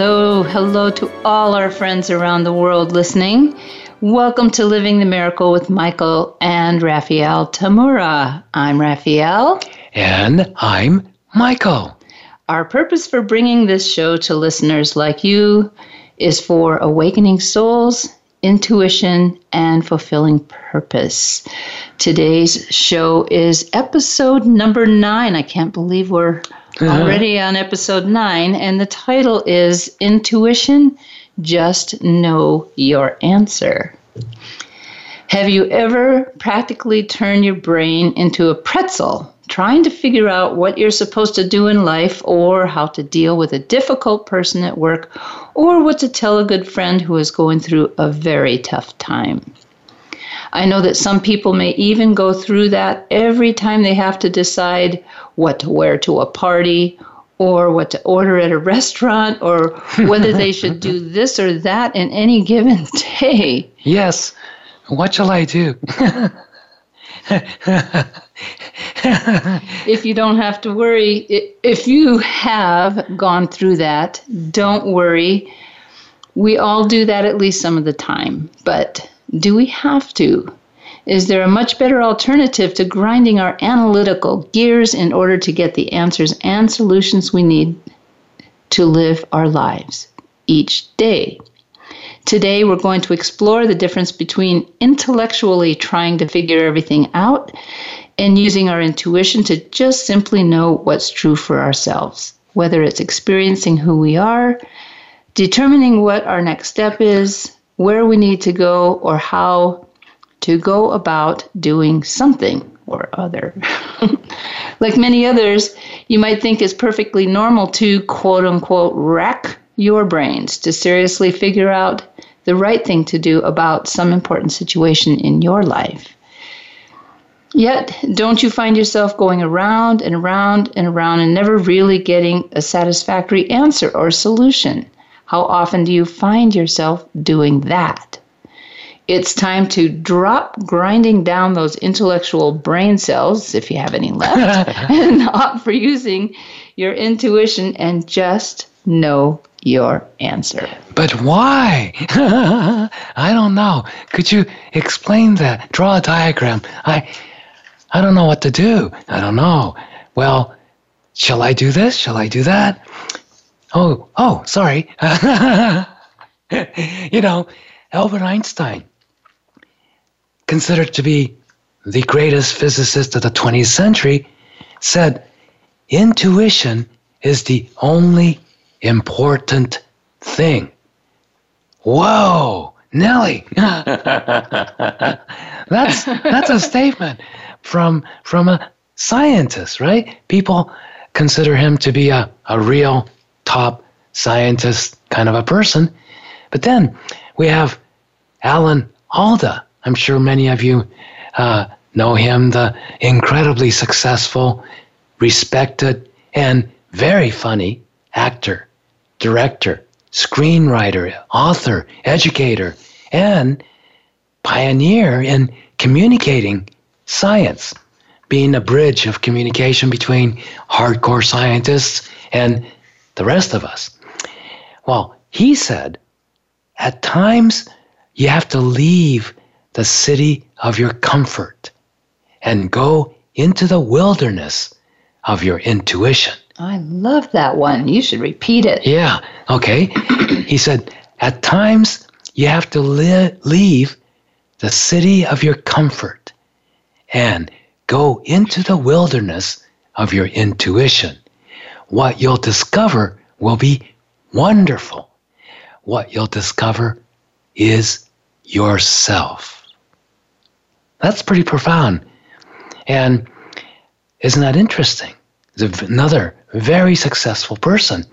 Hello, hello to all our friends around the world listening. Welcome to Living the Miracle with Michael and Raphael Tamura. I'm Raphael. And I'm Michael. Our purpose for bringing this show to listeners like you is for awakening souls, intuition, and fulfilling purpose. Today's show is episode number nine. I can't believe we're uh-huh. already on episode nine, and the title is Intuition just know your answer. Have you ever practically turned your brain into a pretzel trying to figure out what you're supposed to do in life or how to deal with a difficult person at work or what to tell a good friend who is going through a very tough time? I know that some people may even go through that every time they have to decide what to wear to a party or what to order at a restaurant or whether they should do this or that in any given day. Yes. What shall I do? if you don't have to worry, if you have gone through that, don't worry. We all do that at least some of the time. But do we have to? Is there a much better alternative to grinding our analytical gears in order to get the answers and solutions we need to live our lives each day? Today, we're going to explore the difference between intellectually trying to figure everything out and using our intuition to just simply know what's true for ourselves, whether it's experiencing who we are, determining what our next step is, where we need to go, or how to go about doing something or other. like many others, you might think it's perfectly normal to quote unquote wreck your brains to seriously figure out the right thing to do about some important situation in your life. Yet, don't you find yourself going around and around and around and never really getting a satisfactory answer or solution? How often do you find yourself doing that? It's time to drop grinding down those intellectual brain cells, if you have any left, and opt for using your intuition and just know your answer. But why? I don't know. Could you explain that? Draw a diagram. I I don't know what to do. I don't know. Well, shall I do this? Shall I do that? Oh, oh, sorry. you know, Albert Einstein considered to be the greatest physicist of the 20th century, said intuition is the only important thing. Whoa, Nellie. that's that's a statement from from a scientist, right? People consider him to be a, a real top scientist kind of a person. But then we have Alan Alda, I'm sure many of you uh, know him, the incredibly successful, respected, and very funny actor, director, screenwriter, author, educator, and pioneer in communicating science, being a bridge of communication between hardcore scientists and the rest of us. Well, he said, at times you have to leave the city of your comfort and go into the wilderness of your intuition. I love that one. You should repeat it. Yeah. Okay. he said, at times you have to li- leave the city of your comfort and go into the wilderness of your intuition. What you'll discover will be wonderful. What you'll discover is yourself. That's pretty profound. And isn't that interesting? Another very successful person.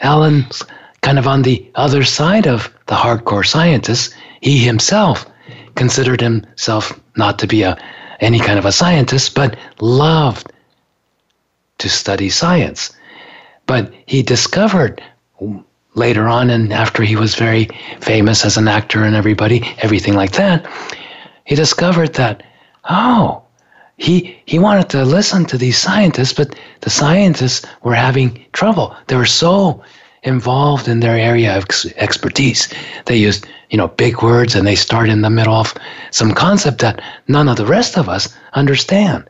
Alan's kind of on the other side of the hardcore scientists, he himself considered himself not to be a any kind of a scientist, but loved to study science. But he discovered later on, and after he was very famous as an actor and everybody, everything like that, he discovered that, oh, he, he wanted to listen to these scientists, but the scientists were having trouble. They were so involved in their area of expertise. They used, you know, big words and they start in the middle of some concept that none of the rest of us understand.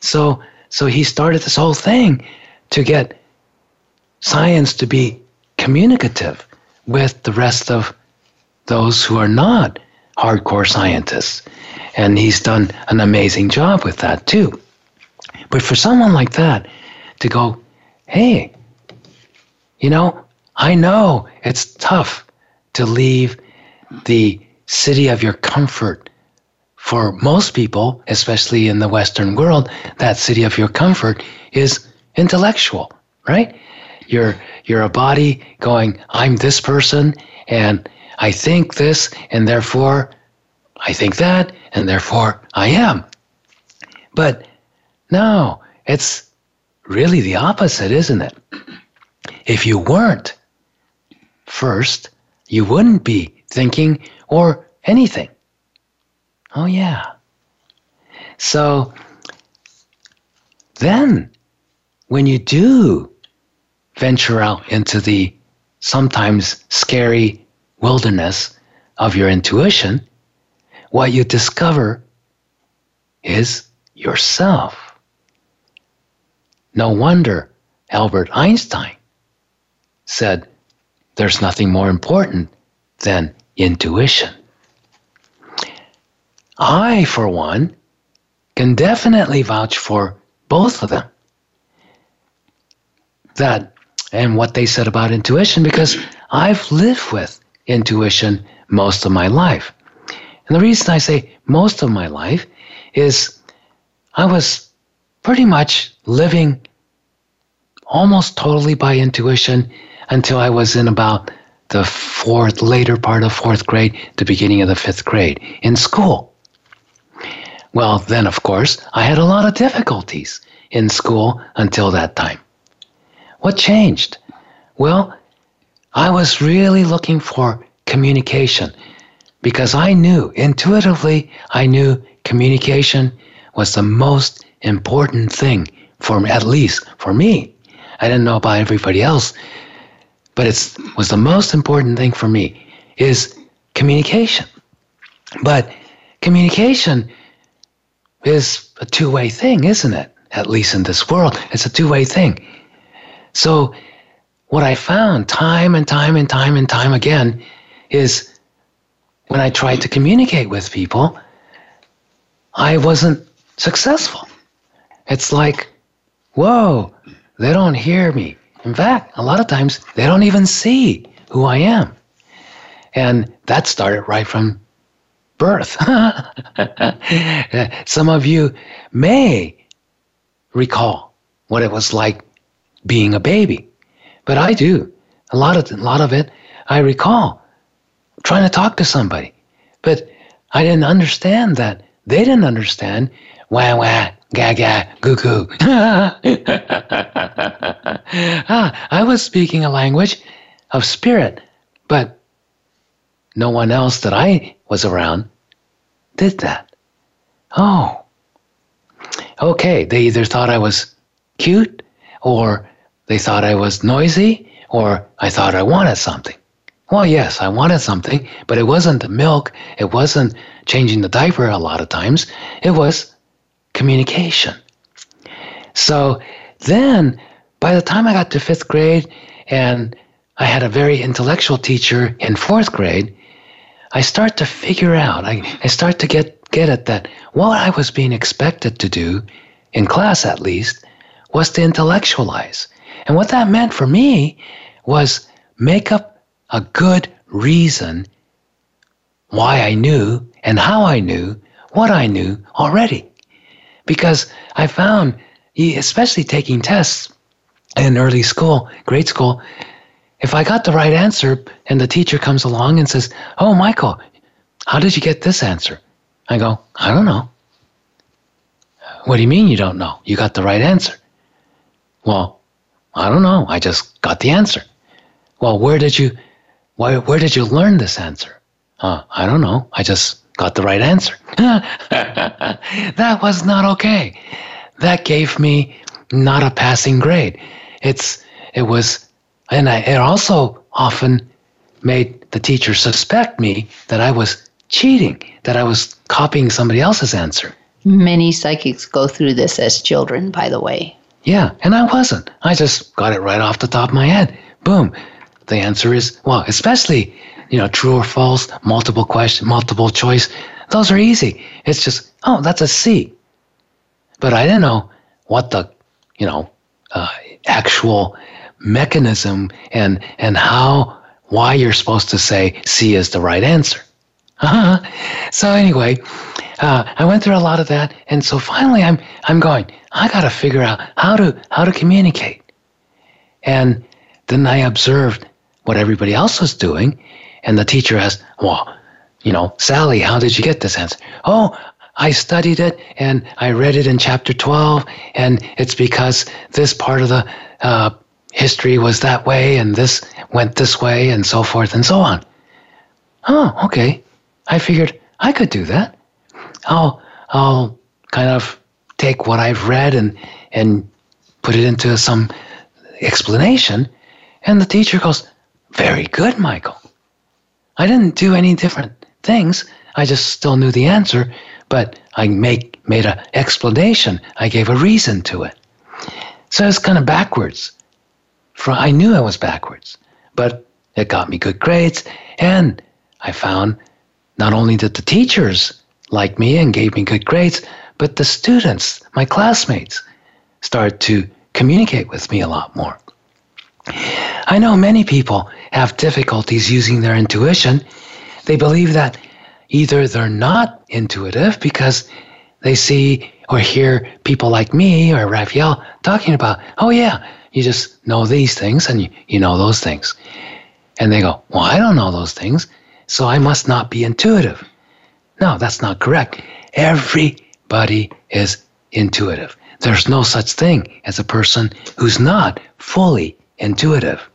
So so he started this whole thing to get science to be communicative with the rest of those who are not hardcore scientists. And he's done an amazing job with that too. But for someone like that to go, hey, you know, I know it's tough to leave the city of your comfort. For most people, especially in the Western world, that city of your comfort is intellectual, right? You're you're a body going, I'm this person and I think this and therefore I think that and therefore I am. But no, it's really the opposite, isn't it? If you weren't first, you wouldn't be thinking or anything. Oh, yeah. So then, when you do venture out into the sometimes scary wilderness of your intuition, what you discover is yourself. No wonder Albert Einstein said, There's nothing more important than intuition. I, for one, can definitely vouch for both of them. That and what they said about intuition because I've lived with intuition most of my life. And the reason I say most of my life is I was pretty much living almost totally by intuition until I was in about the fourth, later part of fourth grade, the beginning of the fifth grade in school. Well, then, of course, I had a lot of difficulties in school until that time. What changed? Well, I was really looking for communication because I knew, intuitively, I knew communication was the most important thing for me, at least for me. I didn't know about everybody else, but it was the most important thing for me is communication. But communication is a two-way thing, isn't it? At least in this world, it's a two-way thing. So what I found time and time and time and time again is when I tried to communicate with people, I wasn't successful. It's like, whoa, they don't hear me. In fact, a lot of times they don't even see who I am. And that started right from birth. Some of you may recall what it was like being a baby, but I do. A lot of a lot of it I recall trying to talk to somebody, but I didn't understand that. They didn't understand. Wah wah, gaga, goo goo. ah, I was speaking a language of spirit, but no one else that I was around did that. Oh. Okay, they either thought I was cute, or they thought I was noisy, or I thought I wanted something. Well, yes, I wanted something, but it wasn't the milk, it wasn't changing the diaper a lot of times, it was communication. So then, by the time I got to fifth grade and I had a very intellectual teacher in fourth grade, I start to figure out, I, I start to get, get at that what I was being expected to do, in class at least, was to intellectualize. And what that meant for me was make up a good reason why I knew and how I knew what I knew already because I found, especially taking tests in early school, grade school, if I got the right answer and the teacher comes along and says, Oh, Michael, how did you get this answer? I go, I don't know. What do you mean you don't know? You got the right answer. Well, I don't know. I just got the answer. Well, where did you why, where did you learn this answer? Uh, I don't know. I just got the right answer. that was not okay. That gave me not a passing grade. It's it was and I, it also often made the teacher suspect me that I was cheating, that I was copying somebody else's answer. Many psychics go through this as children, by the way. Yeah, and I wasn't. I just got it right off the top of my head. Boom. The answer is well, especially, you know, true or false, multiple question, multiple choice. Those are easy. It's just, oh, that's a C. But I didn't know what the, you know, uh, actual mechanism and and how why you're supposed to say C is the right answer. Uh-huh. So anyway, uh, I went through a lot of that, and so finally, I'm I'm going. I got to figure out how to how to communicate. And then I observed what everybody else was doing, and the teacher asked, "Well, you know, Sally, how did you get this answer?" Oh, I studied it and I read it in chapter 12, and it's because this part of the uh, history was that way and this went this way and so forth and so on. Oh, okay. I figured I could do that. I'll I'll kind of take what I've read and and put it into some explanation. And the teacher goes, Very good, Michael. I didn't do any different things. I just still knew the answer, but I make made an explanation. I gave a reason to it. So it's kind of backwards. For I knew I was backwards, but it got me good grades. And I found not only did the teachers like me and gave me good grades, but the students, my classmates, started to communicate with me a lot more. I know many people have difficulties using their intuition. They believe that either they're not intuitive because they see or hear people like me or Raphael talking about, oh, yeah, you just know these things and you, you know those things. And they go, Well, I don't know those things, so I must not be intuitive. No, that's not correct. Everybody is intuitive. There's no such thing as a person who's not fully intuitive.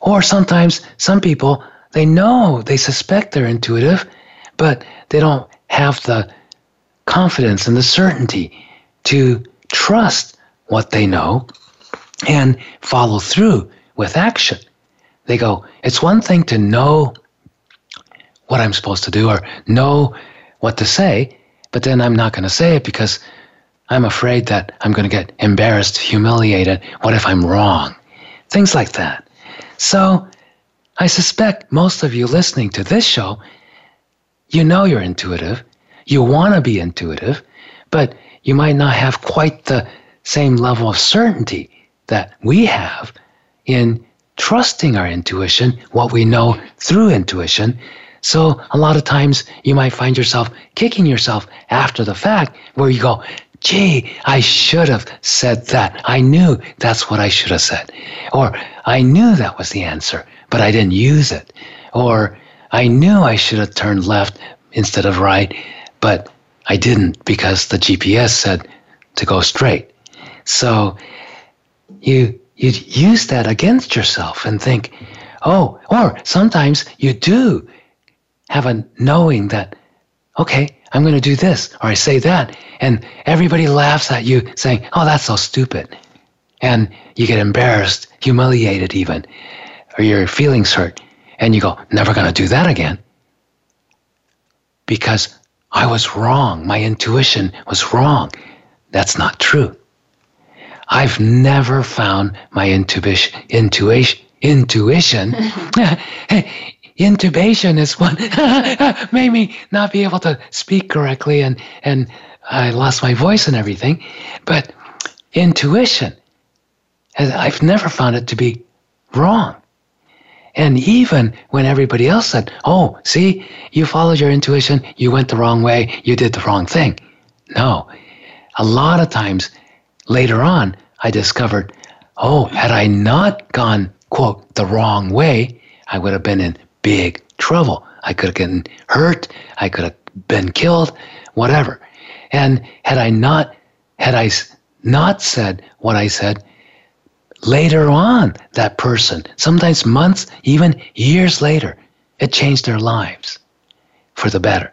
Or sometimes some people, they know, they suspect they're intuitive, but they don't have the confidence and the certainty to trust what they know and follow through with action. They go, it's one thing to know what I'm supposed to do or know what to say, but then I'm not going to say it because I'm afraid that I'm going to get embarrassed, humiliated. What if I'm wrong? Things like that. So I suspect most of you listening to this show, you know you're intuitive. You want to be intuitive, but you might not have quite the same level of certainty that we have in trusting our intuition, what we know through intuition. So a lot of times you might find yourself kicking yourself after the fact where you go, gee, I should have said that. I knew that's what I should have said. Or I knew that was the answer, but I didn't use it. Or I knew I should have turned left instead of right, but I didn't because the GPS said to go straight. So you you use that against yourself and think, oh, or sometimes you do have a knowing that, okay, I'm going to do this, or I say that, and everybody laughs at you saying, oh, that's so stupid. And you get embarrassed, humiliated even, or your feelings hurt, and you go, never going to do that again. Because I was wrong. My intuition was wrong. That's not true. I've never found my intuition, intuition, intuition. Intubation is what made me not be able to speak correctly and, and I lost my voice and everything. But intuition, I've never found it to be wrong. And even when everybody else said, oh, see, you followed your intuition, you went the wrong way, you did the wrong thing. No. A lot of times later on, I discovered, oh, had I not gone quote, the wrong way, I would have been in big trouble. I could have gotten hurt. I could have been killed, whatever. And had I not, had I not said what I said, later on, that person, sometimes months, even years later, it changed their lives for the better.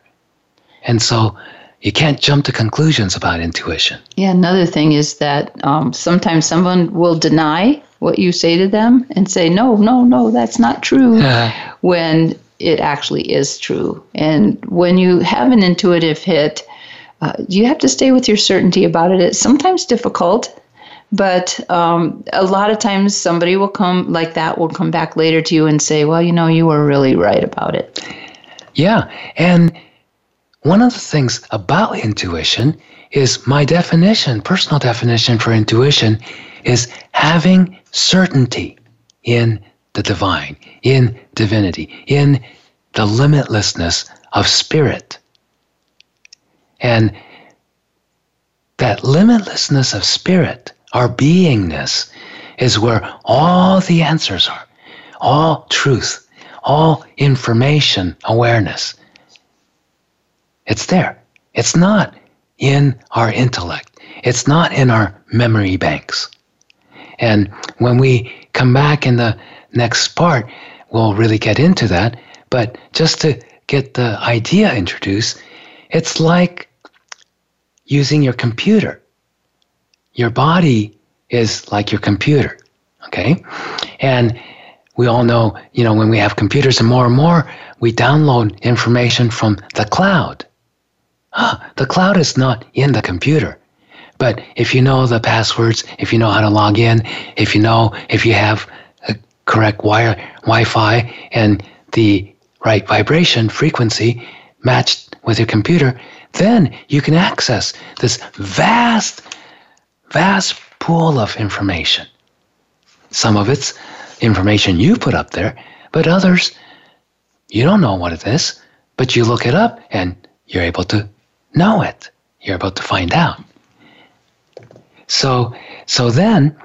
And so you can't jump to conclusions about intuition. Yeah, another thing is that um, sometimes someone will deny what you say to them and say, no, no, no, that's not true, when it actually is true. And when you have an intuitive hit, uh, you have to stay with your certainty about it. It's sometimes difficult, but um, a lot of times somebody will come like that will come back later to you and say, well, you know, you were really right about it. Yeah. And one of the things about intuition is my definition, personal definition for intuition, is having certainty in the divine, in divinity, in the limitlessness of spirit. And that limitlessness of spirit, our beingness, is where all the answers are, all truth, all information awareness. It's there. It's not in our intellect. It's not in our memory banks. And when we come back in the next part, we'll really get into that. But just to get the idea introduced, it's like using your computer. Your body is like your computer, okay? And we all know, you know, when we have computers and more and more, we download information from the cloud. Ah, the cloud is not in the computer. But if you know the passwords, if you know how to log in, if you know if you have a correct wire Wi-Fi and the right vibration frequency matched with your computer, then you can access this vast, vast pool of information. Some of it's information you put up there, but others, you don't know what it is, but you look it up and you're able to know it. You're able to find out. So, so then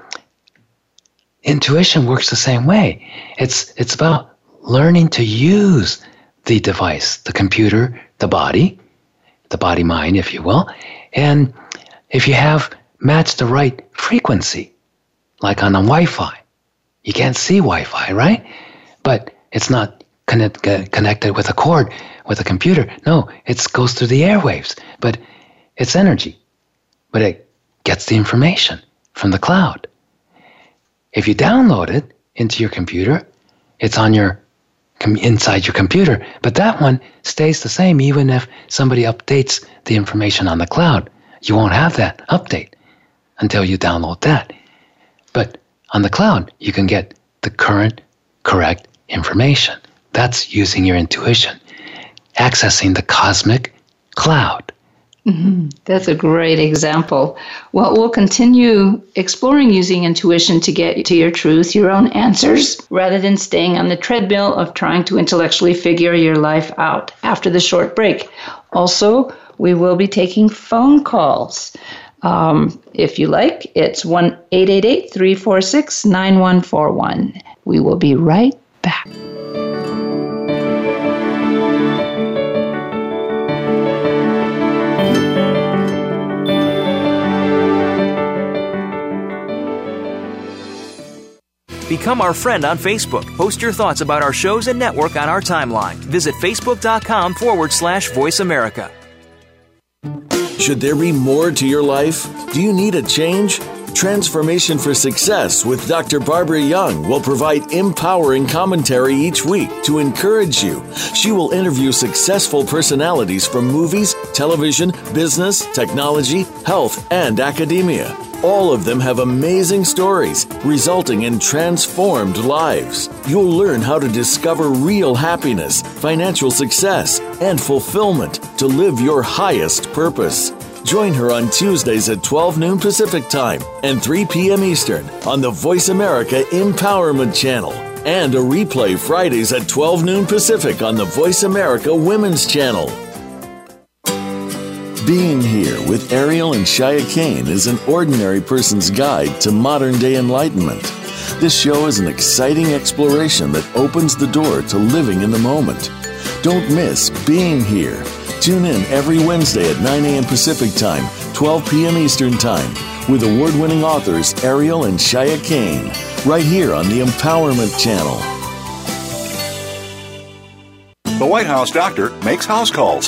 intuition works the same way. It's, it's about learning to use the device, the computer, the body, the body mind, if you will. And if you have matched the right frequency, like on a Wi Fi, you can't see Wi Fi, right? But it's not connect, uh, connected with a cord with a computer. No, it goes through the airwaves, but it's energy. But it gets the information from the cloud. If you download it into your computer, it's on your inside your computer, but that one stays the same even if somebody updates the information on the cloud. You won't have that update until you download that. But on the cloud, you can get the current, correct information. That's using your intuition, accessing the cosmic cloud. Mm-hmm. That's a great example. Well, we'll continue exploring using intuition to get to your truth, your own answers, rather than staying on the treadmill of trying to intellectually figure your life out after the short break. Also, we will be taking phone calls. Um, if you like, it's 1 888 346 9141. We will be right back. Become our friend on Facebook. Post your thoughts about our shows and network on our timeline. Visit facebook.com forward slash voice America. Should there be more to your life? Do you need a change? Transformation for Success with Dr. Barbara Young will provide empowering commentary each week to encourage you. She will interview successful personalities from movies, television, business, technology, health, and academia. All of them have amazing stories resulting in transformed lives. You'll learn how to discover real happiness, financial success, and fulfillment to live your highest purpose. Join her on Tuesdays at 12 noon Pacific Time and 3 p.m. Eastern on the Voice America Empowerment Channel and a replay Fridays at 12 noon Pacific on the Voice America Women's Channel. Being here with Ariel and Shya Kane is an ordinary person's guide to modern day enlightenment. This show is an exciting exploration that opens the door to living in the moment. Don't miss Being Here. Tune in every Wednesday at 9 a.m. Pacific Time, 12 p.m. Eastern Time, with award winning authors Ariel and Shya Kane, right here on the Empowerment Channel. The White House doctor makes house calls.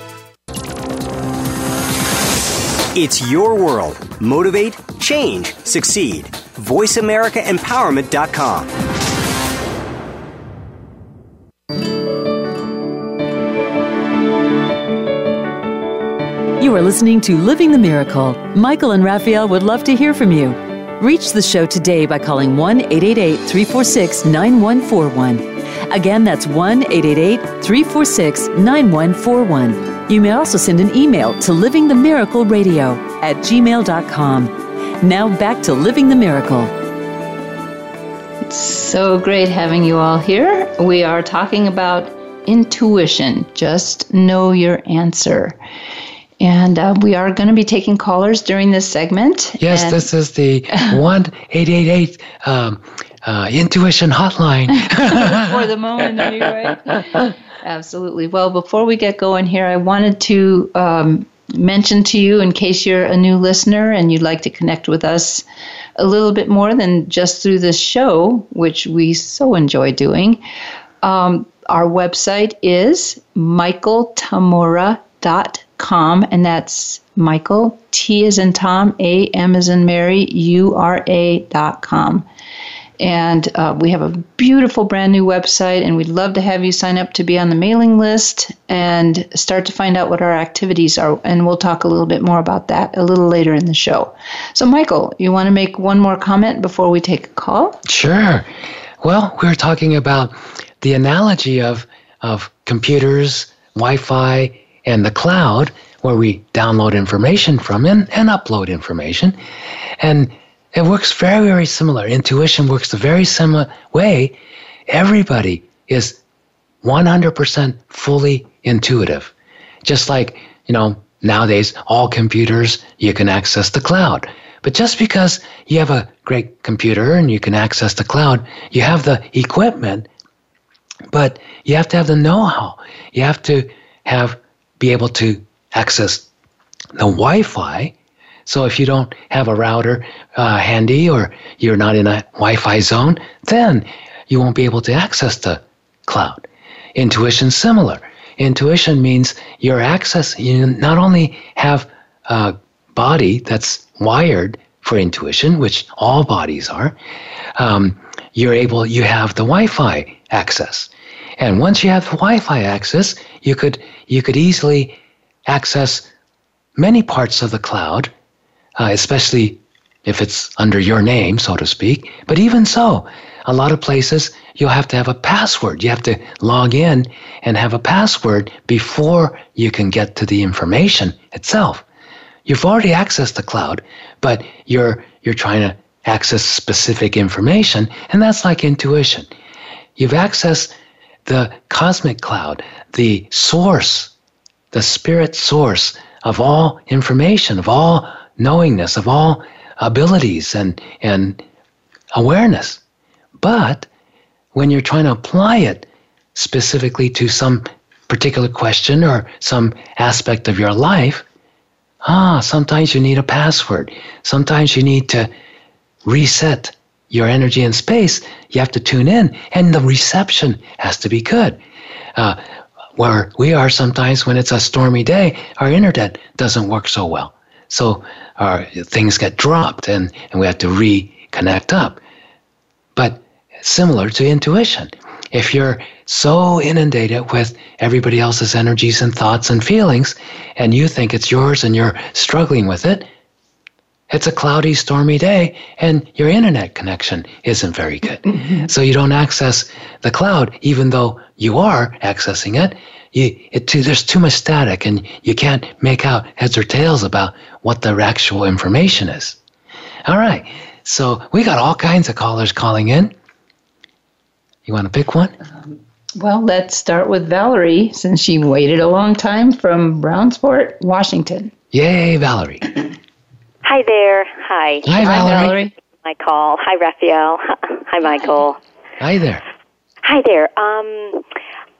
It's your world. Motivate, change, succeed. VoiceAmericaEmpowerment.com. You are listening to Living the Miracle. Michael and Raphael would love to hear from you. Reach the show today by calling 1 888 346 9141. Again, that's 1 888 346 9141. You may also send an email to livingthemiracleradio at gmail.com. Now back to Living the Miracle. It's so great having you all here. We are talking about intuition. Just know your answer. And uh, we are going to be taking callers during this segment. Yes, and this is the 1 888 um, uh, Intuition Hotline. for the moment, anyway. Absolutely. Well, before we get going here, I wanted to um, mention to you, in case you're a new listener and you'd like to connect with us a little bit more than just through this show, which we so enjoy doing, um, our website is michaeltamura.com, and that's Michael, T is in Tom, A, M is in Mary, U, R, A dot com. And uh, we have a beautiful brand new website, and we'd love to have you sign up to be on the mailing list and start to find out what our activities are. And we'll talk a little bit more about that a little later in the show. So, Michael, you want to make one more comment before we take a call? Sure. Well, we are talking about the analogy of, of computers, Wi Fi, and the cloud, where we download information from and, and upload information. And it works very, very similar. Intuition works a very similar way. Everybody is 100% fully intuitive. Just like, you know, nowadays, all computers, you can access the cloud. But just because you have a great computer and you can access the cloud, you have the equipment, but you have to have the know how. You have to have, be able to access the Wi Fi so if you don't have a router uh, handy or you're not in a Wi-Fi zone, then you won't be able to access the cloud. Intuition similar. Intuition means your access. You not only have a body that's wired for intuition, which all bodies are. Um, you're able. You have the Wi-Fi access, and once you have the Wi-Fi access, you could you could easily access many parts of the cloud uh, especially if it's under your name, so to speak. But even so, a lot of places you'll have to have a password. You have to log in and have a password before you can get to the information itself. You've already accessed the cloud, but you're you're trying to access specific information, and that's like intuition. You've accessed the cosmic cloud, the source, the spirit source of all information, of all knowingness, of all abilities and, and awareness. But when you're trying to apply it specifically to some particular question or some aspect of your life, ah, sometimes you need a password. Sometimes you need to reset your energy and space. You have to tune in, and the reception has to be good. Uh, where we are sometimes when it's a stormy day, our internet doesn't work so well. So our things get dropped and, and we have to reconnect up. But similar to intuition, if you're so inundated with everybody else's energies and thoughts and feelings, and you think it's yours and you're struggling with it, it's a cloudy, stormy day and your internet connection isn't very good. so you don't access the cloud, even though you are accessing it. You, it too, there's too much static and you can't make out heads or tails about what the actual information is. All right. So we got all kinds of callers calling in. You want to pick one? Well, let's start with Valerie since she waited a long time from Brownsport, Washington. Yay, Valerie. Hi there. Hi. Hi, Valerie. Valerie. My call. Hi, Raphael. Hi, Michael. Hi there. Hi there. Um,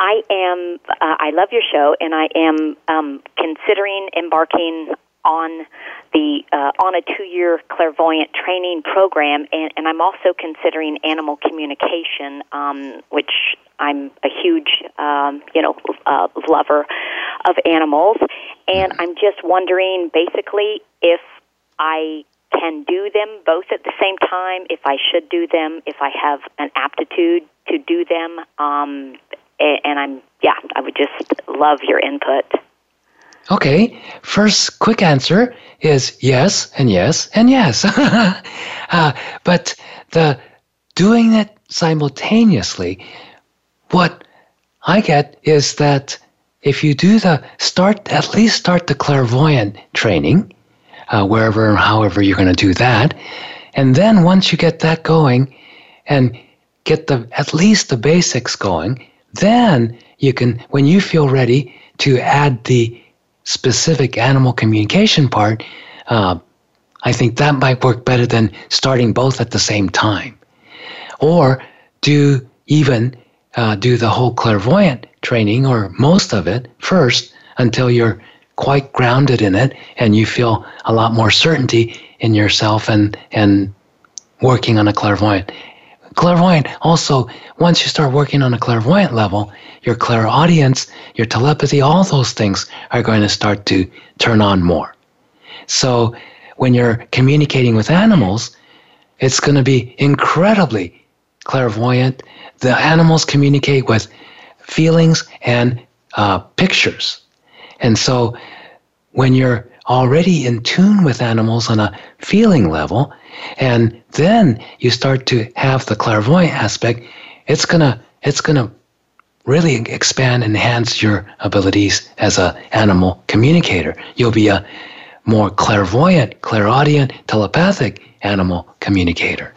I am. Uh, I love your show, and I am um, considering embarking on the uh, on a two year clairvoyant training program, and, and I'm also considering animal communication, um, which I'm a huge um, you know uh, lover of animals, and I'm just wondering basically if I can do them both at the same time, if I should do them, if I have an aptitude to do them, um, and I'm yeah, I would just love your input. Okay, first quick answer is yes and yes and yes. uh, but the doing it simultaneously, what I get is that if you do the start, at least start the clairvoyant training, uh, wherever however you're going to do that, and then once you get that going, and get the at least the basics going, then you can, when you feel ready to add the specific animal communication part, uh, I think that might work better than starting both at the same time. Or do even uh, do the whole clairvoyant training or most of it first until you're quite grounded in it and you feel a lot more certainty in yourself and, and working on a clairvoyant. Clairvoyant also, once you start working on a clairvoyant level, your clairaudience, your telepathy, all those things are going to start to turn on more. So when you're communicating with animals, it's going to be incredibly clairvoyant. The animals communicate with feelings and uh, pictures. And so when you're already in tune with animals on a feeling level, and then you start to have the clairvoyant aspect, it's gonna it's gonna really expand enhance your abilities as a animal communicator. You'll be a more clairvoyant, clairaudient, telepathic animal communicator.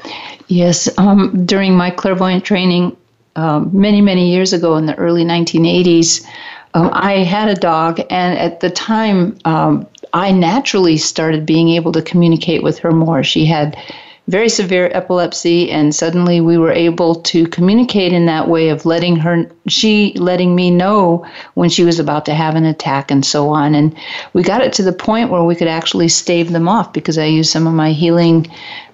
Yes, um, during my clairvoyant training um, many, many years ago in the early 1980s, um, I had a dog, and at the time, um, I naturally started being able to communicate with her more. She had very severe epilepsy, and suddenly we were able to communicate in that way of letting her, she letting me know when she was about to have an attack and so on. And we got it to the point where we could actually stave them off because I used some of my healing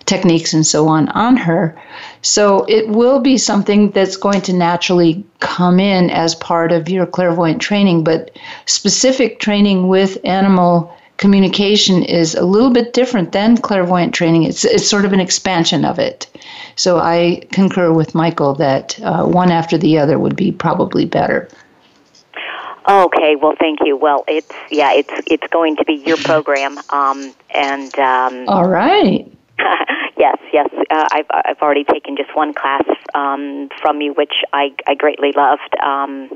techniques and so on on her. So it will be something that's going to naturally come in as part of your clairvoyant training, but specific training with animal communication is a little bit different than clairvoyant training. It's it's sort of an expansion of it. So I concur with Michael that uh, one after the other would be probably better. Okay, well, thank you. Well, it's yeah, it's it's going to be your program, um, and um, all right. yes, yes. Uh, I've I've already taken just one class um, from you, which I I greatly loved. Um,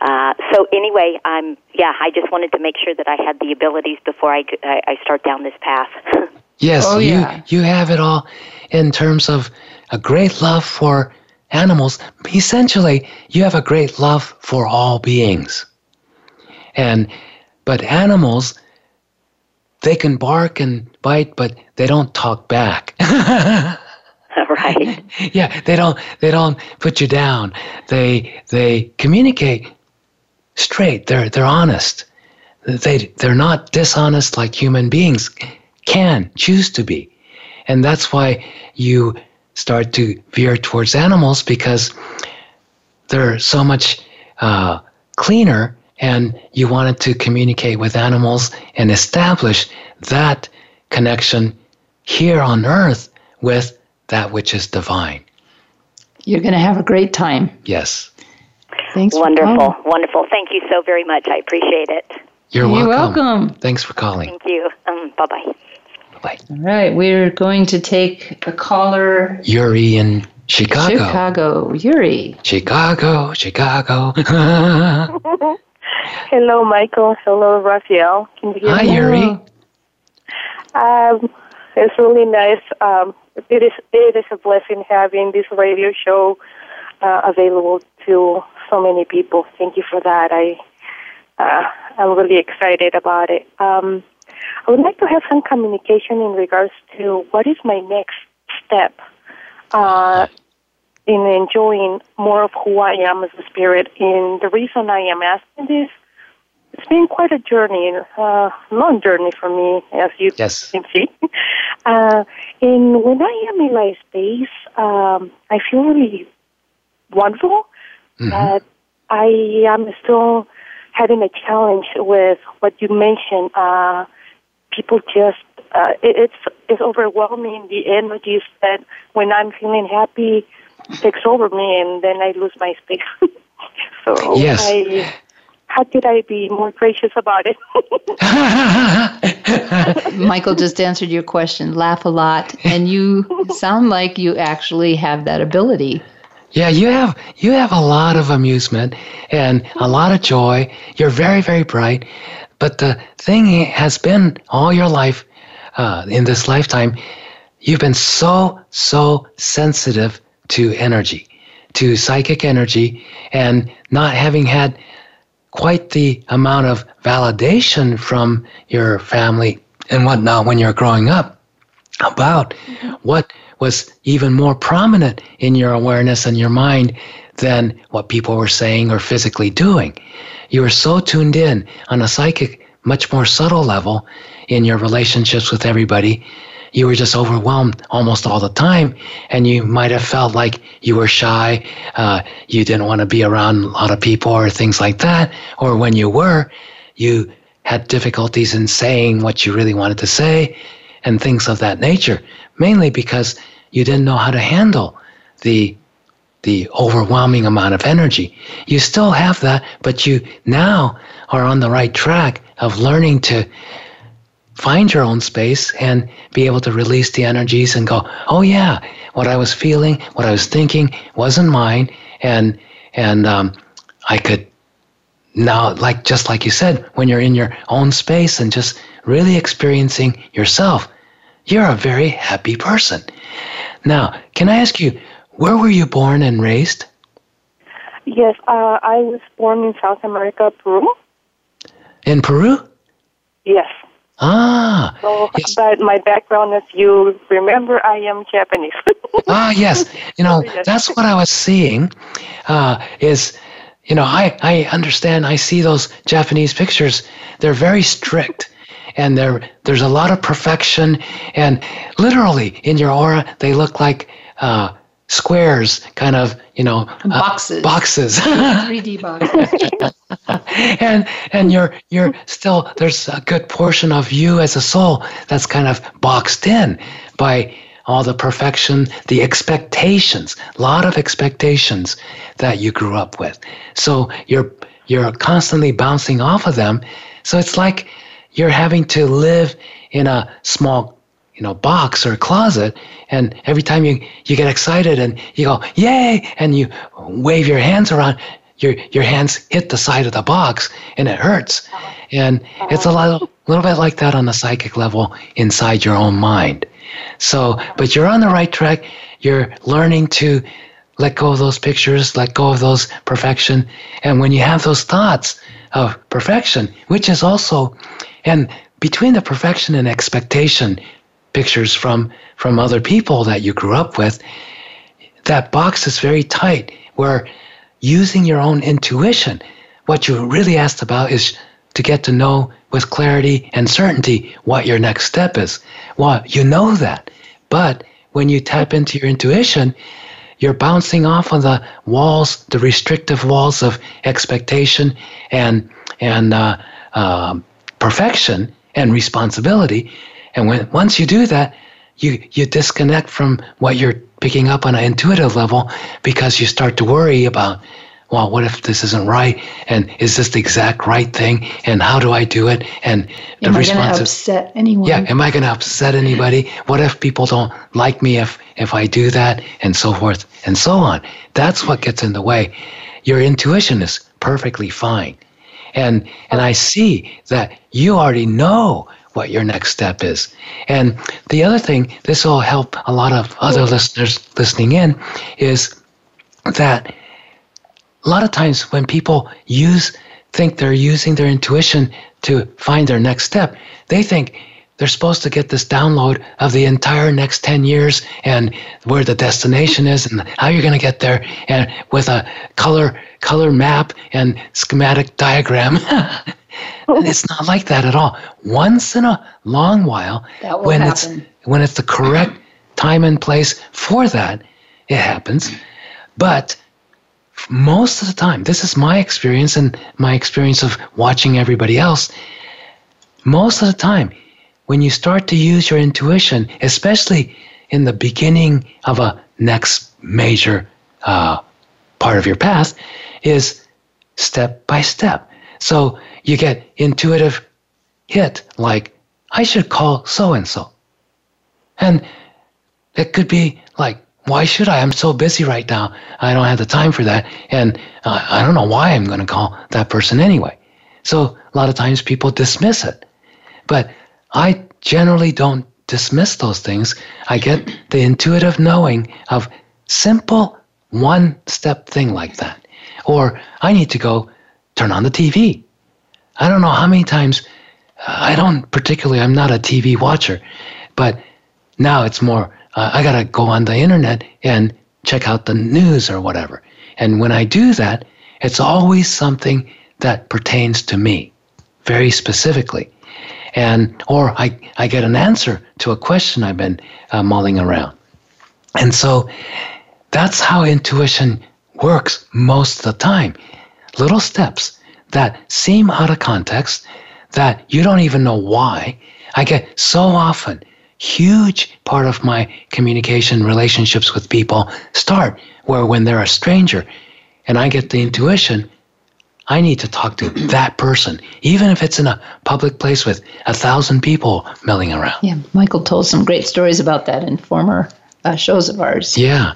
uh, so anyway, I'm yeah. I just wanted to make sure that I had the abilities before I I, I start down this path. yes, oh, you yeah. you have it all in terms of a great love for animals. Essentially, you have a great love for all beings, and but animals they can bark and bite, but they don't talk back. right. Yeah, they don't they don't put you down. They they communicate straight. They're they're honest. They they're not dishonest like human beings can choose to be. And that's why you start to veer towards animals because they're so much uh, cleaner and you wanted to communicate with animals and establish that connection here on earth with that which is divine. You're going to have a great time. Yes. Thanks. Wonderful, wonderful. Thank you so very much. I appreciate it. You're, welcome. You're welcome. welcome. Thanks for calling. Thank you. Um, bye bye. Bye. All right, we're going to take a caller. Yuri in Chicago. Chicago, Yuri. Chicago, Chicago. Hello, Michael. Hello, Raphael. Can you hear Hi, me? Yuri. Um, it's really nice. Um, it is it is a blessing having this radio show uh, available to so many people. Thank you for that. I uh, I'm really excited about it. Um, I would like to have some communication in regards to what is my next step uh, in enjoying more of who I am as a spirit. And the reason I am asking this, it's been quite a journey, uh, long journey for me, as you Yes. can see. Uh, and when I am in my space, um, I feel really wonderful Mhm. that I am still having a challenge with what you mentioned. Uh, people just uh, it, it's it's overwhelming. The energies that when I'm feeling happy takes over me, and then I lose my space. so Yes. I, how could I be more gracious about it? Michael just answered your question. Laugh a lot, and you sound like you actually have that ability. Yeah, you have you have a lot of amusement and a lot of joy. You're very very bright, but the thing has been all your life, uh, in this lifetime, you've been so so sensitive to energy, to psychic energy, and not having had quite the amount of validation from your family and whatnot when you're growing up about what was even more prominent in your awareness and your mind than what people were saying or physically doing. You were so tuned in on a psychic, much more subtle level in your relationships with everybody. You were just overwhelmed almost all the time, and you might have felt like you were shy. Uh, you didn't want to be around a lot of people or things like that. Or when you were, you had difficulties in saying what you really wanted to say and things of that nature, mainly because you didn't know how to handle the the overwhelming amount of energy. You still have that, but you now are on the right track of learning to find your own space and be able to release the energies and go, "Oh yeah, what I was feeling, what I was thinking wasn't mine," and and um, I could now like just like you said when you're in your own space and just really experiencing yourself you're a very happy person now can i ask you where were you born and raised yes, uh, I was born in South America, Peru. in peru Yes. ah So, Yes. but my background, as you remember, I am Japanese. ah yes you know Yes. that's what i was seeing uh, is you know I, I understand i see those japanese pictures they're very strict and there there's a lot of perfection. And literally in your aura they look like uh, squares kind of you know uh, Boxes. boxes. 3D boxes and and you're you're still there's a good portion of you as a soul that's kind of boxed in by all the perfection the expectations a lot of expectations that you grew up with. So you're you're constantly bouncing off of them. So it's like you're having to live in a small you know box or closet and every time you you get excited and you go yay! and you wave your hands around your your hands hit the side of the box and it hurts. Uh-huh. And it's a little, little bit like that on the psychic level inside your own mind. So but you're on the right track. You're learning to let go of those pictures let go of those perfection. And when you have those thoughts of perfection which is also and between the perfection and expectation pictures from from other people that you grew up with that box is very tight where using your own intuition what you really asked about is to get to know with clarity and certainty what your next step is. Well you know that but when you tap into your intuition you're bouncing off of the walls the restrictive walls of expectation and and uh, um perfection and responsibility and when once you do that you you disconnect from what you're picking up on an intuitive level because you start to worry about well, what if this isn't right? And is this the exact right thing? And how do I do it? And the Am I going response to upset anyone? yeah, am I going to upset anybody? What if people don't like me if if I do that, and so forth and so on? That's what gets in the way. Your intuition is perfectly fine, and and I see that you already know what your next step is. And the other thing, this will help a lot of other listeners listening in, is that a lot of times when people use think they're using their intuition to find their next step, they think they're supposed to get this download of the entire next 10 years and where the destination is and how you're going to get there and with a color color map and schematic diagram. it's not like that at all. Once in a long while when happen. it's when it's the correct time and place for that, it happens. But most of the time, this is my experience and my experience of watching everybody else. Most of the time, when you start to use your intuition, especially in the beginning of a next major uh, part of your path, is step by step. So you get intuitive hit like, I should call so and so. And it could be like, why should I? I'm so busy right now. I don't have the time for that. And uh, I don't know why I'm going to call that person anyway. So a lot of times people dismiss it. But I generally don't dismiss those things. I get the intuitive knowing of simple one step thing like that. Or I need to go turn on the TV. I don't know how many times, I don't particularly, I'm not a TV watcher, but now it's more, uh, I got to go on the internet and check out the news or whatever. And when I do that, it's always something that pertains to me very specifically. And, or I, I get an answer to a question I've been uh, mulling around. And so that's how intuition works most of the time. Little steps that seem out of context, that you don't even know why. I get so often, huge part of my communication relationships with people start where when they're a stranger and I get the intuition, I need to talk to that person, even if it's in a public place with a thousand people milling around. Yeah, Michael told some great stories about that in former uh, shows of ours. Yeah.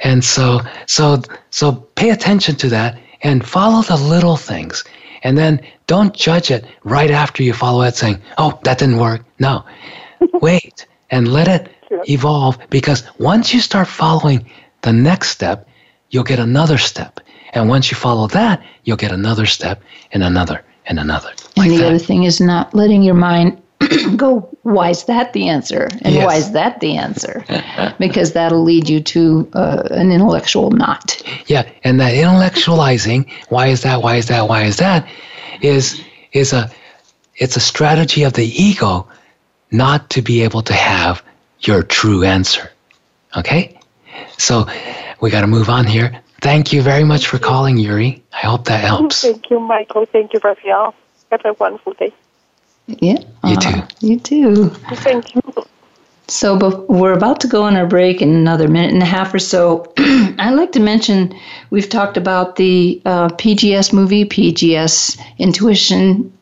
And so so so pay attention to that and follow the little things. And then don't judge it right after you follow it saying, "Oh, that didn't work." No. Wait and let it evolve because once you start following the next step, you'll get another step. And once you follow that, you'll get another step and another and another. And the other thing is not letting your mind go, why is that the answer? And Yes. why is that the answer? because that'll lead you to uh, an intellectual knot. Yeah, and that intellectualizing, why is that, why is that, why is that, is is a it's a strategy of the ego not to be able to have your true answer. Okay? So we got to move on here. Thank you very much for calling, Yuri. I hope that helps. Thank you, Michael. Thank you, Raphael. Have a wonderful day. Yeah. You uh, too. You too. Thank you. So bef- we're about to go on our break in another minute and a half or so. I'd like to mention we've talked about the uh, PGS movie, PGS Intuition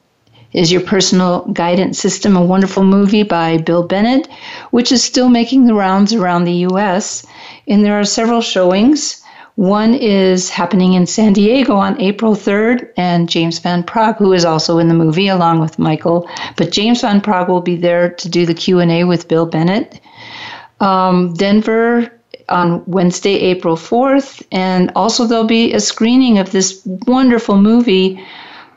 is Your Personal Guidance System, a wonderful movie by Bill Bennett, which is still making the rounds around the U.S. And there are several showings. One is happening in San Diego on April 3rd, and James Van Praagh, who is also in the movie along with Michael, but James Van Praagh will be there to do the Q&A with Bill Bennett. Um, Denver on Wednesday, April 4th, and also there'll be a screening of this wonderful movie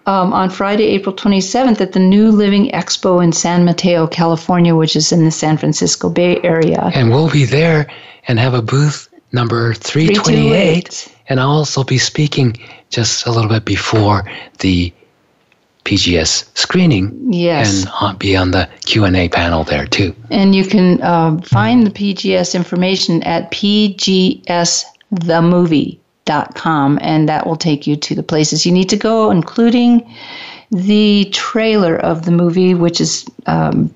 um, on Friday, April 27th at the New Living Expo in San Mateo, California, which is in the San Francisco Bay Area. And we'll be there and have a booth number 328. And I'll also be speaking just a little bit before the PGS screening Yes. and uh, be on the Q&A panel there too. And you can um, find the PGS information at pgsthemovie.com, and that will take you to the places you need to go, including the trailer of the movie, which is um,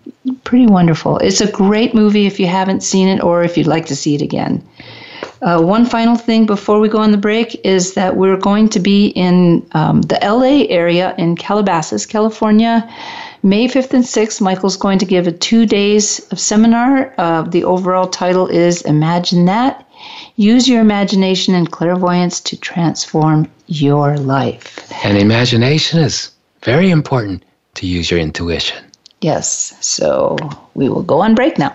pretty wonderful. It's a great movie if you haven't seen it or if you'd like to see it again. Uh, one final thing before we go on the break is that we're going to be in um, the LA area in Calabasas, California, May 5th and 6th. Michael's going to give a two days of seminar. Uh, the overall title is Imagine That. Use your imagination and clairvoyance to transform your life. And imagination is very important to use your intuition. Yes, so we will go on break now.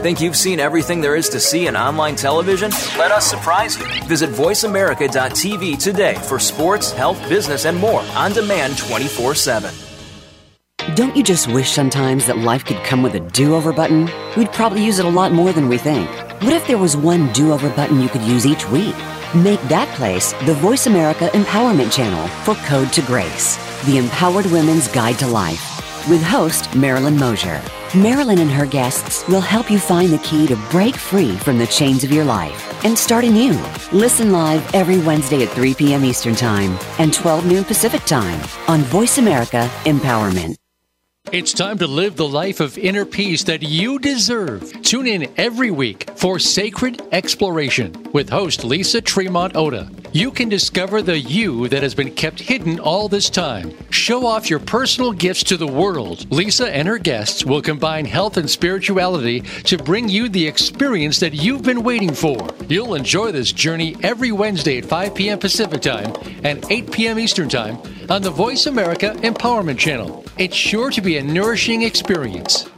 Think you've seen everything there is to see in online television? Let us surprise you. Visit VoiceAmerica.tv today for sports, health, business, and more on demand 24 7. Don't you just wish sometimes that life could come with a do over button? We'd probably use it a lot more than we think. What if there was one do over button you could use each week? Make that place the Voice America Empowerment Channel for Code to Grace, the empowered women's guide to life. With host Marilyn Mosier. Marilyn and her guests will help you find the key to break free from the chains of your life and start anew. Listen live every Wednesday at 3 p.m. Eastern Time and 12 noon Pacific Time on Voice America Empowerment. It's time to live the life of inner peace that you deserve. Tune in every week for Sacred Exploration with host Lisa Tremont Oda. You can discover the you that has been kept hidden all this time. Show off your personal gifts to the world. Lisa and her guests will combine health and spirituality to bring you the experience that you've been waiting for. You'll enjoy this journey every Wednesday at 5 p.m. Pacific Time and 8 p.m. Eastern Time on the Voice America Empowerment Channel. It's sure to be a nourishing experience.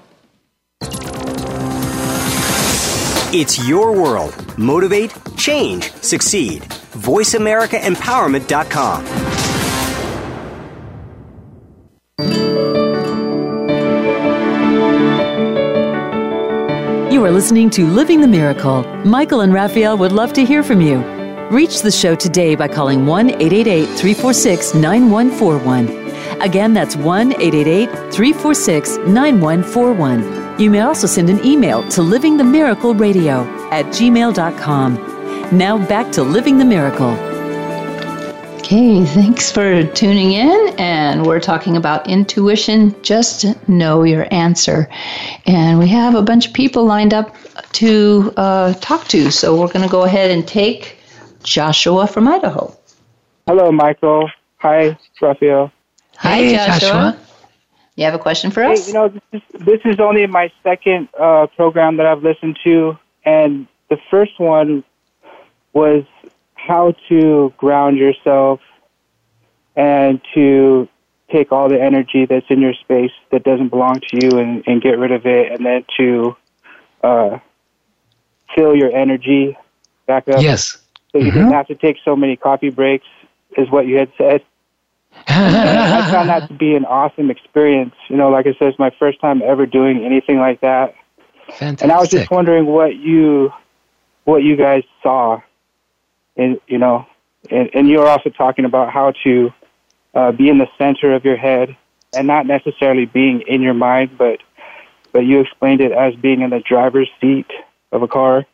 It's your world. Motivate, change, succeed. VoiceAmericaEmpowerment.com. You are listening to Living the Miracle. Michael and Raphael would love to hear from you. Reach the show today by calling 1 888 346 9141. Again, that's 1 888 346 9141. You may also send an email to livingthemiracle.radio at gmail.com. Now back to Living the Miracle. Okay, thanks for tuning in. And we're talking about intuition. Just know your answer. And we have a bunch of people lined up to uh, talk to. So we're going to go ahead and take Joshua from Idaho. Hello, Michael. Hi, Raphael. Hi, Hey, Joshua. Joshua. You have a question for us? Hey, us? you know, this is, this is only my second uh, program that I've listened to, and the first one was how to ground yourself and to take all the energy that's in your space that doesn't belong to you and, and get rid of it, and then to uh, fill your energy back up. Yes. So you didn't have to take so many coffee breaks, is what you had said. I found that to be an awesome experience. You know, like I said, it's my first time ever doing anything like that. Fantastic. And I was just wondering what you what you guys saw, and you know, and, and you were also talking about how to uh, be in the center of your head and not necessarily being in your mind, but but you explained it as being in the driver's seat of a car.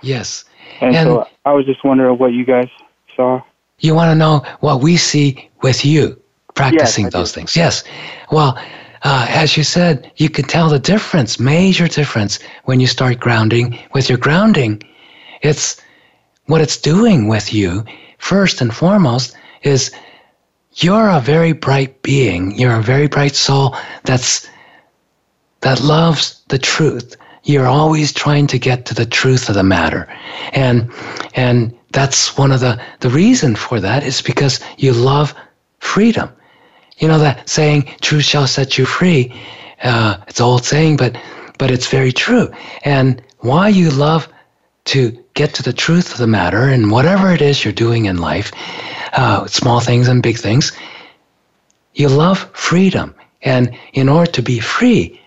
Yes. And, And- so I was just wondering what you guys saw. You want to know what we see with you practicing Yes, those things. Yes. Well, uh, as you said, you can tell the difference, major difference, when you start grounding. With your grounding, it's what it's doing with you, first and foremost, is you're a very bright being. You're a very bright soul that's that loves the truth. You're always trying to get to the truth of the matter. And and that's one of the the reason for that is because you love freedom. You know that saying, "Truth shall set you free." Uh, it's an old saying, but but it's very true. And why you love to get to the truth of the matter and whatever it is you're doing in life, uh, small things and big things, you love freedom. And in order to be free,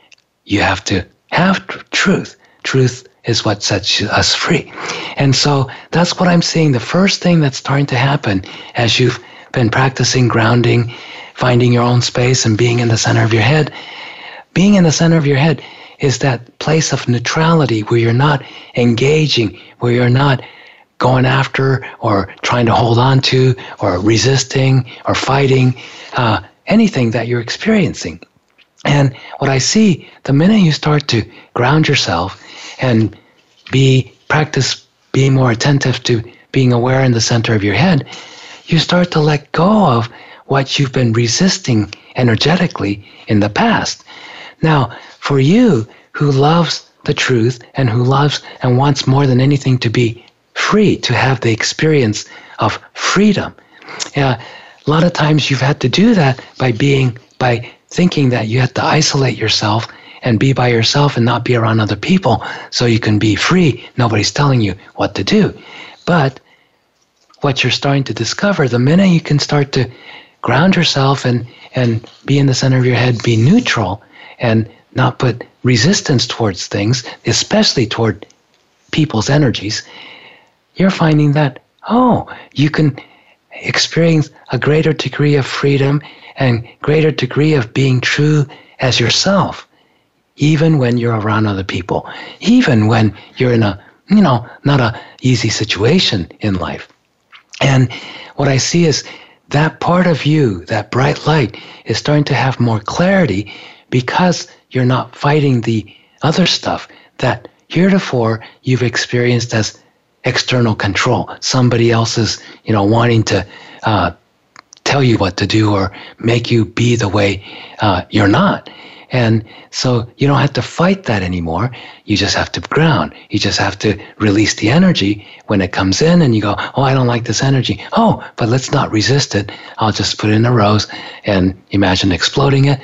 you have to have tr- truth. Truth is what sets us free. And so that's what I'm seeing. The first thing that's starting to happen as you've been practicing grounding, finding your own space, and being in the center of your head, being in the center of your head is that place of neutrality where you're not engaging, where you're not going after or trying to hold on to or resisting or fighting uh, anything that you're experiencing. And what I see, the minute you start to ground yourself and be practice being more attentive to being aware in the center of your head, you start to let go of what you've been resisting energetically in the past. Now, for you who loves the truth and who loves and wants more than anything to be free, to have the experience of freedom, yeah, a lot of times you've had to do that by being, by thinking that you have to isolate yourself and be by yourself and not be around other people so you can be free. Nobody's telling you what to do. But what you're starting to discover, the minute you can start to ground yourself and, and be in the center of your head, be neutral, and not put resistance towards things, especially toward people's energies, you're finding that, oh, you can experience a greater degree of freedom and greater degree of being true as yourself, even when you're around other people, even when you're in a, you know, not a easy situation in life. And what I see is that part of you, that bright light, is starting to have more clarity because you're not fighting the other stuff that heretofore you've experienced as external control. Somebody else's, you know, wanting to uh, tell you what to do or make you be the way uh, you're not. And so you don't have to fight that anymore. You just have to ground. You just have to release the energy when it comes in and you go, oh, I don't like this energy. Oh, but let's not resist it. I'll just put it in a rose and imagine exploding it.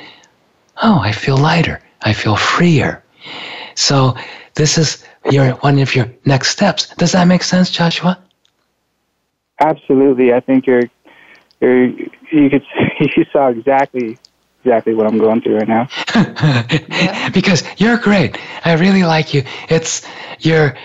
Oh, I feel lighter. I feel freer. So this is your one of your next steps. Does that make sense, Joshua? Absolutely. I think you're, you're you could you saw exactly exactly what I'm going through right now. because you're great. I really like you. It's you're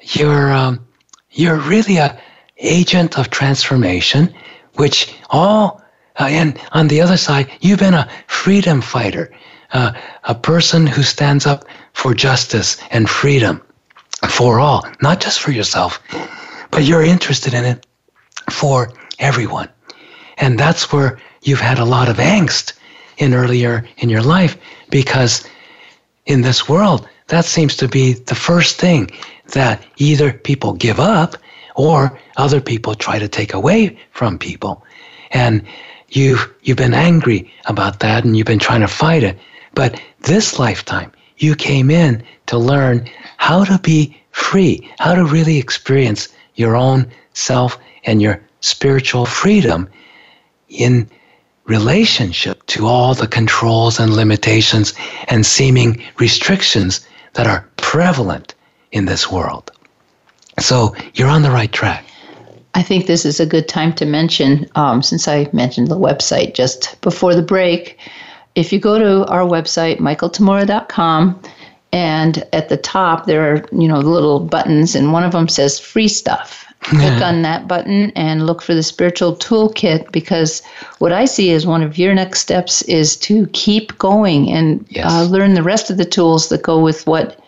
you're um, you're really a agent of transformation, which all uh, and on the other side, you've been a freedom fighter, uh, a person who stands up for justice and freedom for all, not just for yourself, but you're interested in it for everyone. And that's where you've had a lot of angst in earlier in your life because in this world, that seems to be the first thing that either people give up or other people try to take away from people. And you've, you've been angry about that and you've been trying to fight it. But this lifetime, you came in to learn how to be free, how to really experience your own self and your spiritual freedom in relationship to all the controls and limitations and seeming restrictions that are prevalent in this world. So you're on the right track. I think this is a good time to mention, um, since I mentioned the website just before the break. If you go to our website, michaeltamura.com, and at the top there are you know little buttons, and one of them says free stuff click on that button and look for the spiritual toolkit because what I see as one of your next steps is to keep going and yes. uh, learn the rest of the tools that go with what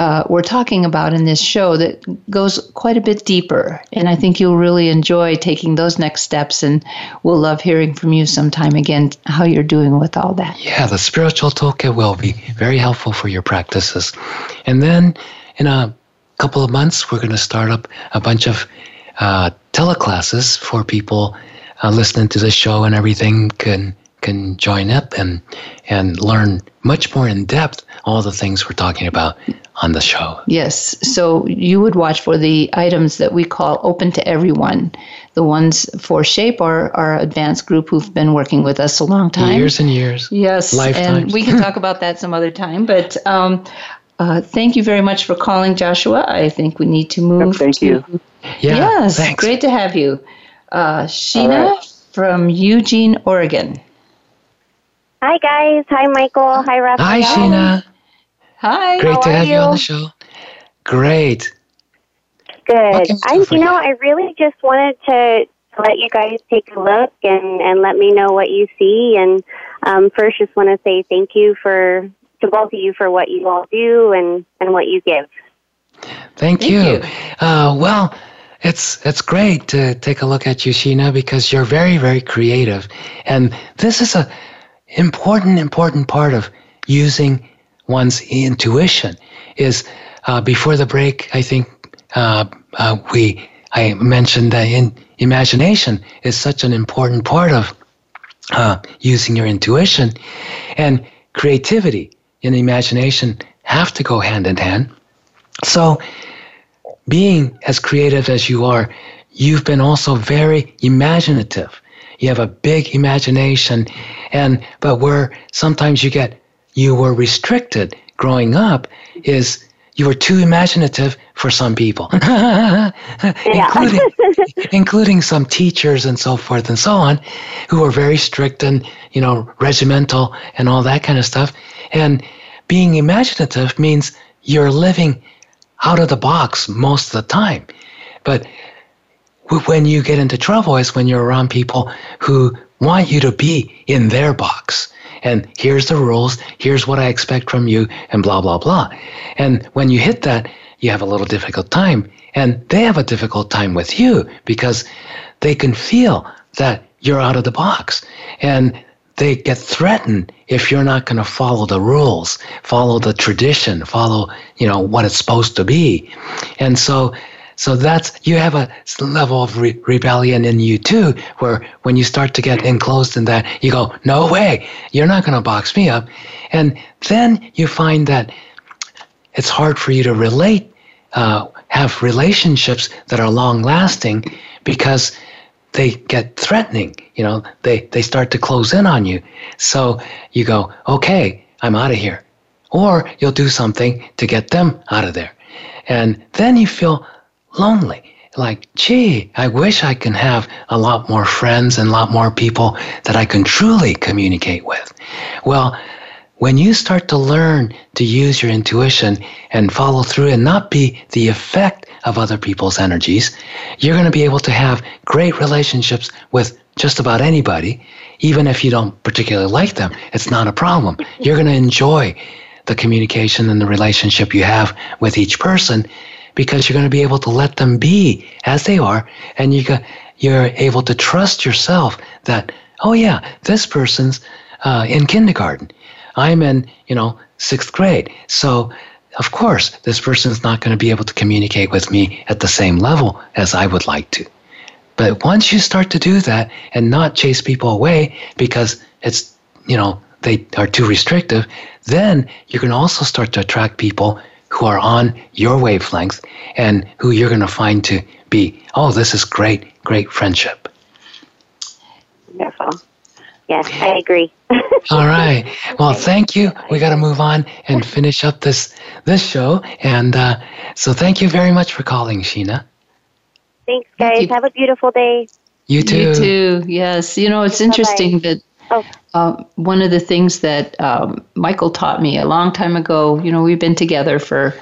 uh, we're talking about in this show that goes quite a bit deeper. And I think you'll really enjoy taking those next steps. And we'll love hearing from you sometime again how you're doing with all that. Yeah, the spiritual toolkit will be very helpful for your practices. And then in a couple of months, we're going to start up a bunch of uh, teleclasses for people uh, listening to the show and everything can can join up and and learn much more in depth all the things we're talking about on the show. Yes. So you would watch for the items that we call open to everyone. The ones for Shape are our advanced group who've been working with us a long time. Years and years. Yes. Lifetimes. And we can talk about that some other time. But um, uh, thank you very much for calling, Joshua. I think we need to move. thank to, you. Yeah, yes, thanks. great to have you. Uh, Sheena right. from Eugene, Oregon. Hi, guys. Hi, Michael. Hi, Raphael. Hi, Sheena. Hi. Great How to have you? you on the show. Great. Good. I, you know, I really just wanted to let you guys take a look and, and let me know what you see. And um, first, just want to say thank you for to both of you for what you all do and, and what you give. Thank, Thank you. you. Uh, well, it's it's great to take a look at you, Sheena, because you're very, very creative, and this is a important, important part of using one's intuition. Is uh, before the break, I think uh, uh, we I mentioned that in imagination is such an important part of uh, using your intuition, and creativity and imagination have to go hand in hand. So being as creative as you are, you've been also very imaginative. You have a big imagination, and but where sometimes you get you were restricted growing up is you were too imaginative for some people, including including some teachers and so forth and so on, who were very strict and you know regimental and all that kind of stuff. And being imaginative means you're living out of the box most of the time. But when you get into trouble is when you're around people who want you to be in their box. And here's the rules, here's what I expect from you, and blah, blah, blah. And when you hit that, you have a little difficult time. And they have a difficult time with you because they can feel that you're out of the box. And they get threatened if you're not going to follow the rules, follow the tradition, follow, you know, what it's supposed to be. And so, so that's, you have a level of re- rebellion in you too, where when you start to get enclosed in that, you go, no way, you're not going to box me up. And then you find that it's hard for you to relate, uh, have relationships that are long lasting because they get threatening. You know, they, they start to close in on you. So you go, okay, I'm out of here. Or you'll do something to get them out of there. And then you feel lonely. Like, gee, I wish I can have a lot more friends and a lot more people that I can truly communicate with. Well, when you start to learn to use your intuition and follow through and not be the effect of other people's energies, you're going to be able to have great relationships with just about anybody, even if you don't particularly like them. It's not a problem. You're going to enjoy the communication and the relationship you have with each person because you're going to be able to let them be as they are and you got, you're able to trust yourself that oh yeah this person's uh, in kindergarten i'm in you know sixth grade so of course, this person is not going to be able to communicate with me at the same level as I would like to. But once you start to do that and not chase people away because it's, you know, they are too restrictive, then you can also start to attract people who are on your wavelength and who you're going to find to be, oh, this is great, great friendship. Wonderful. Yes, I agree. All right. Well, thank you. We got to move on and finish up this this show. And uh, so, thank you very much for calling, Sheena. Thanks, guys. Thank Have a beautiful day. You too. You too. Yes. You know, it's interesting Bye-bye. that. Oh. Uh, one of the things that um, Michael taught me a long time ago, you know, we've been together for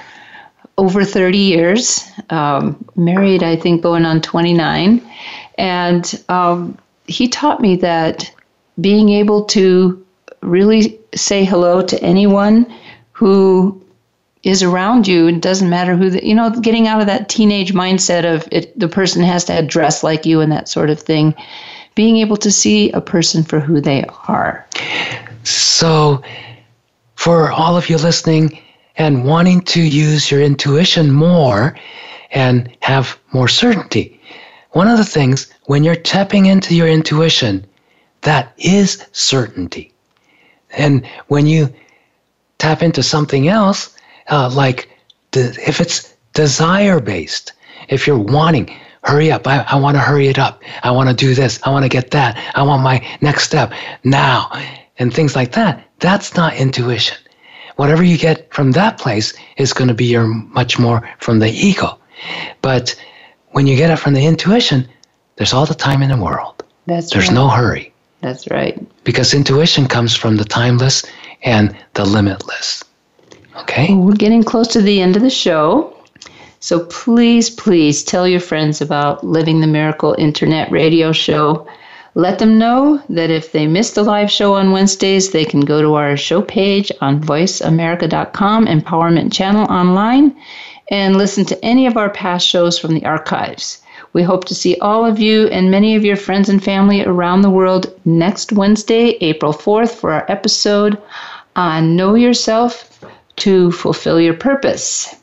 over 30 years, um, married, I think, going on 29. And um, he taught me that being able to really say hello to anyone who is around you it doesn't matter who the, you know getting out of that teenage mindset of it the person has to dress like you and that sort of thing being able to see a person for who they are so for all of you listening and wanting to use your intuition more and have more certainty one of the things when you're tapping into your intuition that is certainty. And when you tap into something else, uh, like if it's desire based, if you're wanting, hurry up, I, I want to hurry it up, I want to do this, I want to get that, I want my next step now, and things like that, that's not intuition. Whatever you get from that place is going to be your much more from the ego. But when you get it from the intuition, there's all the time in the world. That's there's right. no hurry. That's right. Because intuition comes from the timeless and the limitless. Okay? Well, we're getting close to the end of the show. So please, please tell your friends about Living the Miracle Internet Radio Show. Let them know that if they missed the live show on Wednesdays, they can go to our show page on voiceamerica.com, Empowerment Channel online, and listen to any of our past shows from the archives. We hope to see all of you and many of your friends and family around the world next Wednesday, April 4th, for our episode on Know Yourself to Fulfill Your Purpose.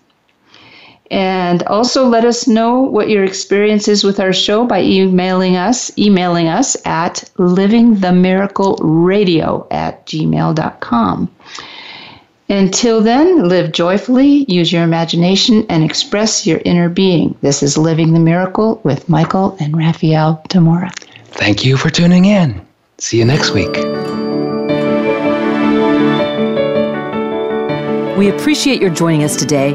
And also let us know what your experience is with our show by emailing us, emailing us at livingthemiracleradio at gmail.com. Until then, live joyfully, use your imagination, and express your inner being. This is Living the Miracle with Michael and Raphael Tamura. Thank you for tuning in. See you next week. We appreciate your joining us today.